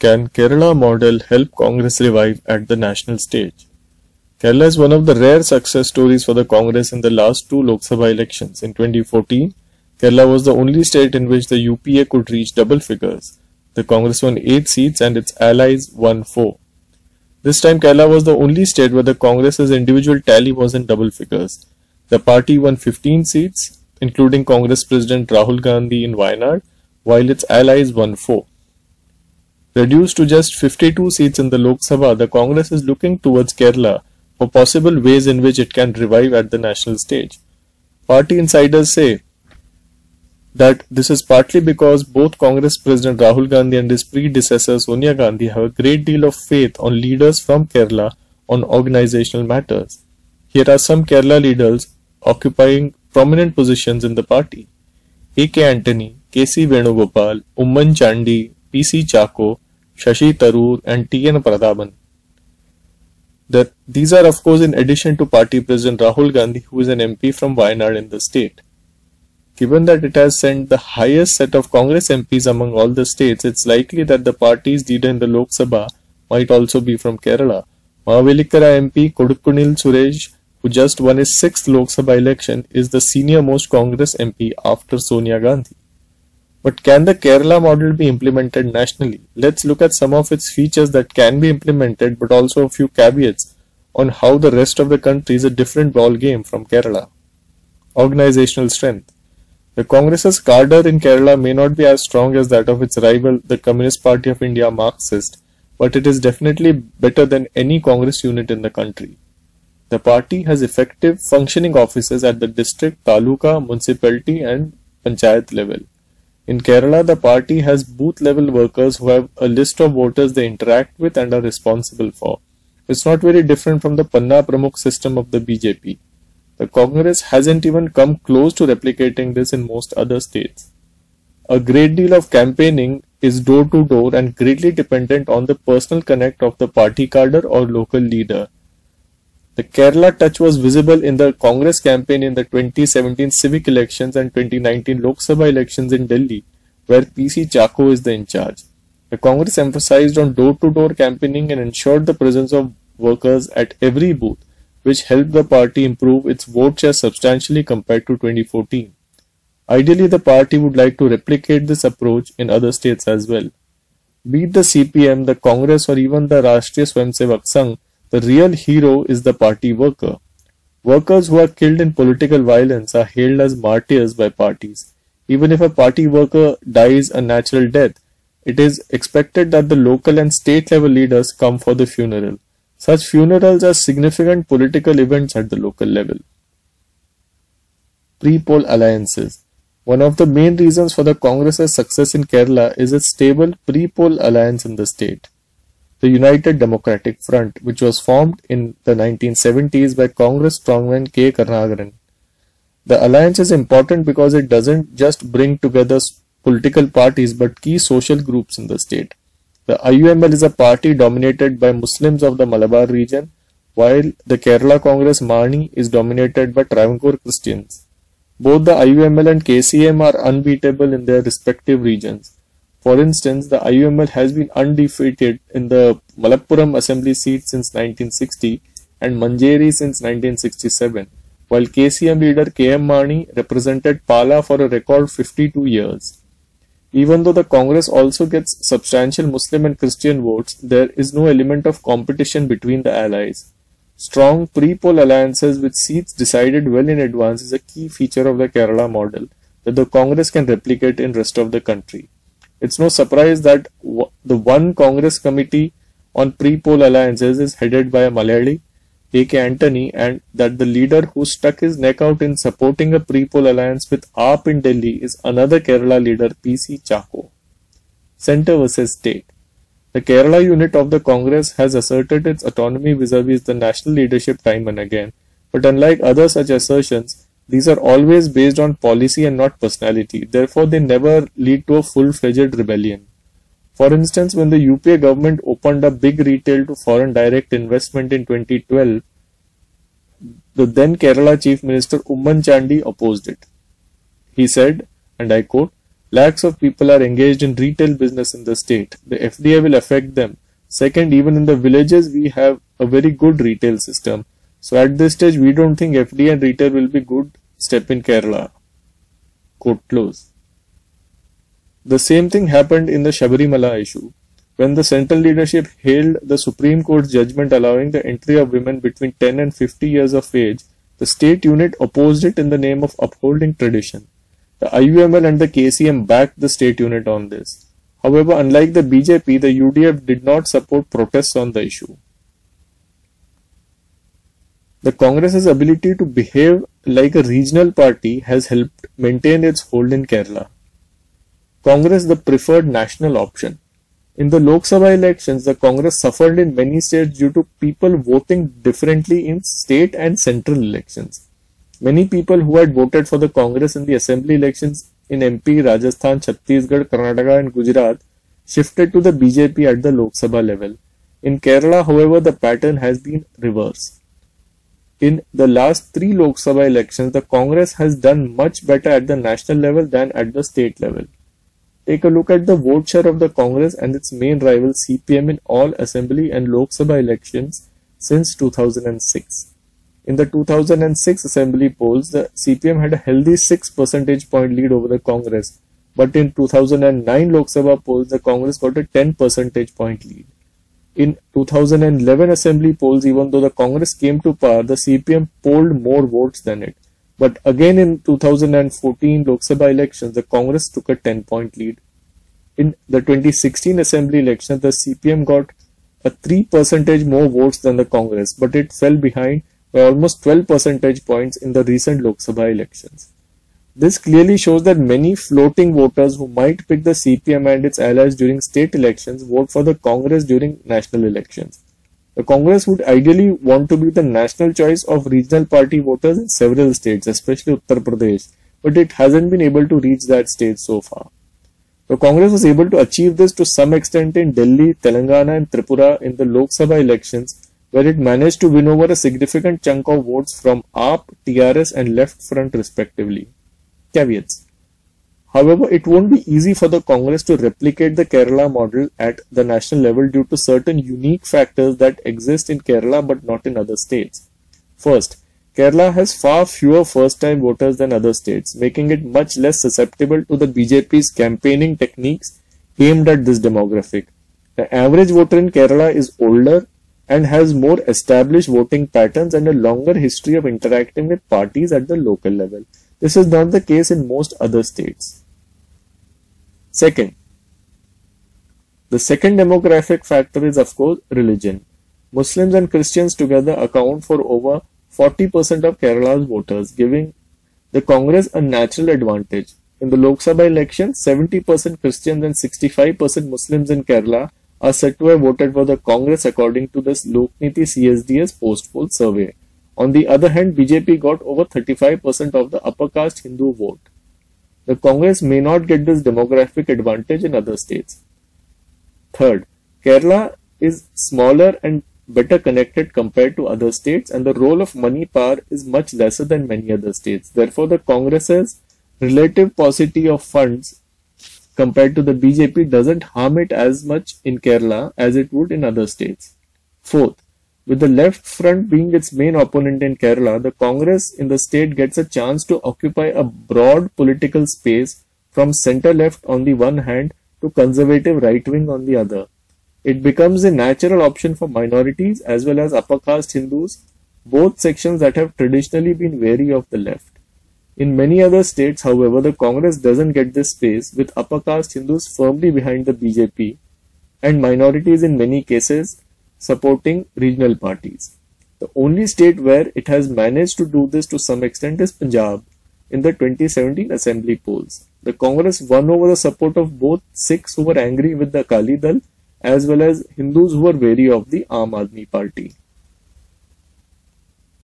Can Kerala model help Congress revive at the national stage? Kerala is one of the rare success stories for the Congress in the last two Lok Sabha elections. In 2014, Kerala was the only state in which the UPA could reach double figures. The Congress won 8 seats and its allies won 4. This time Kerala was the only state where the Congress's individual tally was in double figures. The party won 15 seats, including Congress President Rahul Gandhi in Wayanad, while its allies won 4. Reduced to just 52 seats in the Lok Sabha, the Congress is looking towards Kerala for possible ways in which it can revive at the national stage. Party insiders say that this is partly because both Congress President Rahul Gandhi and his predecessor Sonia Gandhi have a great deal of faith on leaders from Kerala on organizational matters. Here are some Kerala leaders occupying prominent positions in the party. A.K. Antony, K.C. Venugopal, Oommen Chandy, P.C. Chacko, Shashi Tharoor and T.N. Prathapan. That these are of course in addition to party president Rahul Gandhi who is an MP from Wayanad in the state. Given that it has sent the highest set of Congress MPs among all the states, it's likely that the party's leader in the Lok Sabha might also be from Kerala. Mavelikara MP Kodikunnil Suresh, who just won his sixth Lok Sabha election, is the senior most Congress MP after Sonia Gandhi. But can the Kerala model be implemented nationally? Let's look at some of its features that can be implemented, but also a few caveats on how the rest of the country is a different ball game from Kerala. Organizational strength. The Congress's cadre in Kerala may not be as strong as that of its rival, the Communist Party of India Marxist, but it is definitely better than any Congress unit in the country. The party has effective functioning offices at the district, taluka, municipality and panchayat level. In Kerala, the party has booth level workers who have a list of voters they interact with and are responsible for. It's not very different from the Panna Pramukh system of the BJP. The Congress hasn't even come close to replicating this in most other states. A great deal of campaigning is door to door and greatly dependent on the personal connect of the party cadre or local leader. The Kerala touch was visible in the Congress campaign in the 2017 civic elections and 2019 Lok Sabha elections in Delhi, where PC Chacko is the in charge. The Congress emphasized on door to door campaigning and ensured the presence of workers at every booth which helped the party improve its vote share substantially compared to 2014. Ideally, the party would like to replicate this approach in other states as well. Be it the CPM, the Congress, or even the Rashtriya Swayamsevak Sangh, the real hero is the party worker. Workers who are killed in political violence are hailed as martyrs by parties. Even if a party worker dies a natural death, it is expected that the local and state level leaders come for the funeral. Such funerals are significant political events at the local level. Pre-poll alliances One of the main reasons for the Congress's success in Kerala is its stable pre-poll alliance in the state. The United Democratic Front, which was formed in the 1970s by Congress strongman K. Karunakaran. The alliance is important because it doesn't just bring together political parties but key social groups in the state. The IUML is a party dominated by Muslims of the Malabar region, while the Kerala Congress Mani is dominated by Travancore Christians. Both the IUML and KCM are unbeatable in their respective regions. For instance, the IUML has been undefeated in the Malappuram assembly seat since 1960 and Manjeri since 1967, while KCM leader KM Mani represented Pala for a record 52 years. Even though the Congress also gets substantial Muslim and Christian votes, there is no element of competition between the allies. Strong pre-poll alliances with seats decided well in advance is a key feature of the Kerala model that the Congress can replicate in rest of the country. It's no surprise that the one Congress committee on pre-poll alliances is headed by a Malayali A.K. Antony and that the leader who stuck his neck out in supporting a pre-poll alliance with AAP in Delhi is another Kerala leader P.C. Chacko. Centre versus State The Kerala unit of the Congress has asserted its autonomy vis-a-vis -vis the national leadership time and again, but unlike other such assertions, these are always based on policy and not personality, therefore they never lead to a full-fledged rebellion. For instance, when the UPA government opened up big retail to foreign direct investment in 2012, the then Kerala Chief Minister Oommen Chandy opposed it. He said, and I quote, Lakhs of people are engaged in retail business in the state. The FDI will affect them. Second, even in the villages, we have a very good retail system. So at this stage, we don't think FDI and retail will be good step in Kerala. Quote close. The same thing happened in the Shabarimala issue. When the central leadership hailed the Supreme Court's judgment allowing the entry of women between 10 and 50 years of age, the state unit opposed it in the name of upholding tradition. The IUML and the KCM backed the state unit on this. However, unlike the BJP, the UDF did not support protests on the issue. The Congress's ability to behave like a regional party has helped maintain its hold in Kerala. Congress the preferred national option. In the Lok Sabha elections, the Congress suffered in many states due to people voting differently in state and central elections. Many people who had voted for the Congress in the assembly elections in MP, Rajasthan, Chhattisgarh, Karnataka, and Gujarat shifted to the BJP at the Lok Sabha level. In Kerala, however, the pattern has been reversed. In the last three Lok Sabha elections, the Congress has done much better at the national level than at the state level. Take a look at the vote share of the Congress and its main rival CPM in all assembly and Lok Sabha elections since 2006. In the 2006 assembly polls, the CPM had a healthy 6 percentage point lead over the Congress, but in 2009 Lok Sabha polls, the Congress got a 10 percentage point lead. In 2011 assembly polls, even though the Congress came to power, the CPM polled more votes than it. But again in 2014 Lok Sabha elections, the Congress took a 10 point lead. In the 2016 assembly election, the CPM got a 3 percentage more votes than the Congress, but it fell behind by almost 12 percentage points in the recent Lok Sabha elections. This clearly shows that many floating voters who might pick the CPM and its allies during state elections vote for the Congress during national elections. The Congress would ideally want to be the national choice of regional party voters in several states, especially Uttar Pradesh, but it hasn't been able to reach that stage so far. The Congress was able to achieve this to some extent in Delhi, Telangana, and Tripura in the Lok Sabha elections where it managed to win over a significant chunk of votes from AAP, TRS and Left Front respectively. Caveats However, it won't be easy for the Congress to replicate the Kerala model at the national level due to certain unique factors that exist in Kerala but not in other states. First, Kerala has far fewer first-time voters than other states, making it much less susceptible to the BJP's campaigning techniques aimed at this demographic. The average voter in Kerala is older and has more established voting patterns and a longer history of interacting with parties at the local level. This is not the case in most other states. Second, the second demographic factor is of course religion. Muslims and Christians together account for over 40% of Kerala's voters, giving the Congress a natural advantage. In the Lok Sabha election, 70% Christians and 65% Muslims in Kerala are said to have voted for the Congress according to this Lokniti CSDS post poll survey. On the other hand, BJP got over 35% of the upper caste Hindu vote. The Congress may not get this demographic advantage in other states. Third, Kerala is smaller and better connected compared to other states and the role of money power is much lesser than many other states. Therefore, the Congress's relative paucity of funds compared to the BJP doesn't harm it as much in Kerala as it would in other states. Fourth, with the left front being its main opponent in Kerala, the Congress in the state gets a chance to occupy a broad political space from centre left on the one hand to conservative right wing on the other. It becomes a natural option for minorities as well as upper caste Hindus, both sections that have traditionally been wary of the left. In many other states, however, the Congress doesn't get this space, with upper caste Hindus firmly behind the BJP and minorities in many cases supporting regional parties. The only state where it has managed to do this to some extent is Punjab in the 2017 assembly polls. The Congress won over the support of both Sikhs who were angry with the Akali Dal as well as Hindus who were wary of the Aam Aadmi party.